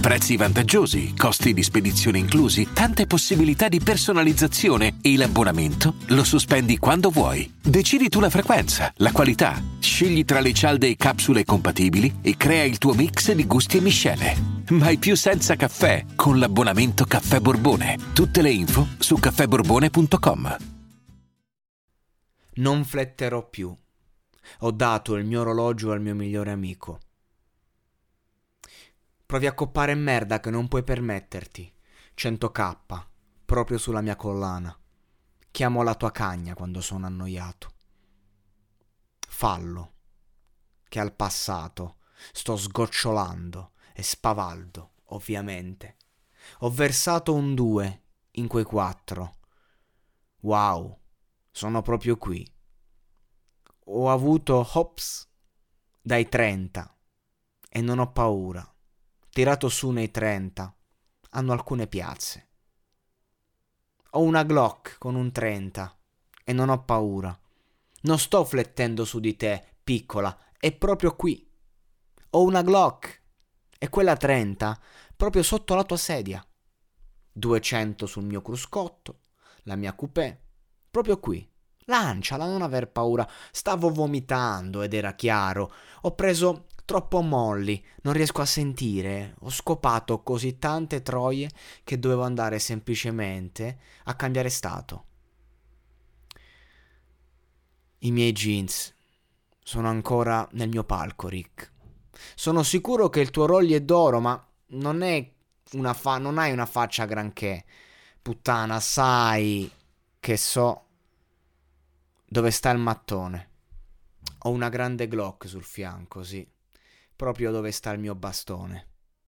Prezzi vantaggiosi, costi di spedizione inclusi, tante possibilità di personalizzazione e l'abbonamento lo sospendi quando vuoi. Decidi tu la frequenza, la qualità, scegli tra le cialde e capsule compatibili e crea il tuo mix di gusti e miscele. Mai più senza caffè con l'abbonamento Caffè Borbone. Tutte le info su caffèborbone.com. Non fletterò più. Ho dato il mio orologio al mio migliore amico. Provi a coppare merda che non puoi permetterti. 100k, proprio sulla mia collana. Chiamo la tua cagna quando sono annoiato. Fallo, che al passato sto sgocciolando e spavaldo, ovviamente. Ho versato un 2 in quei quattro. Wow, sono proprio qui ho avuto hops dai 30 e non ho paura. Tirato su nei 30 hanno alcune piazze. Ho una Glock con un 30 e non ho paura. Non sto flettendo su di te, piccola, è proprio qui. Ho una Glock e quella 30 proprio sotto la tua sedia. 200 sul mio cruscotto, la mia coupé, proprio qui. Lanciala, non aver paura. Stavo vomitando ed era chiaro. Ho preso troppo molli, non riesco a sentire. Ho scopato così tante troie che dovevo andare semplicemente a cambiare stato. I miei jeans sono ancora nel mio palco, Rick. Sono sicuro che il tuo roglio è d'oro, ma non è una fa- non hai una faccia granché. Puttana, sai che so dove sta il mattone? Ho una grande Glock sul fianco, sì. Proprio dove sta il mio bastone.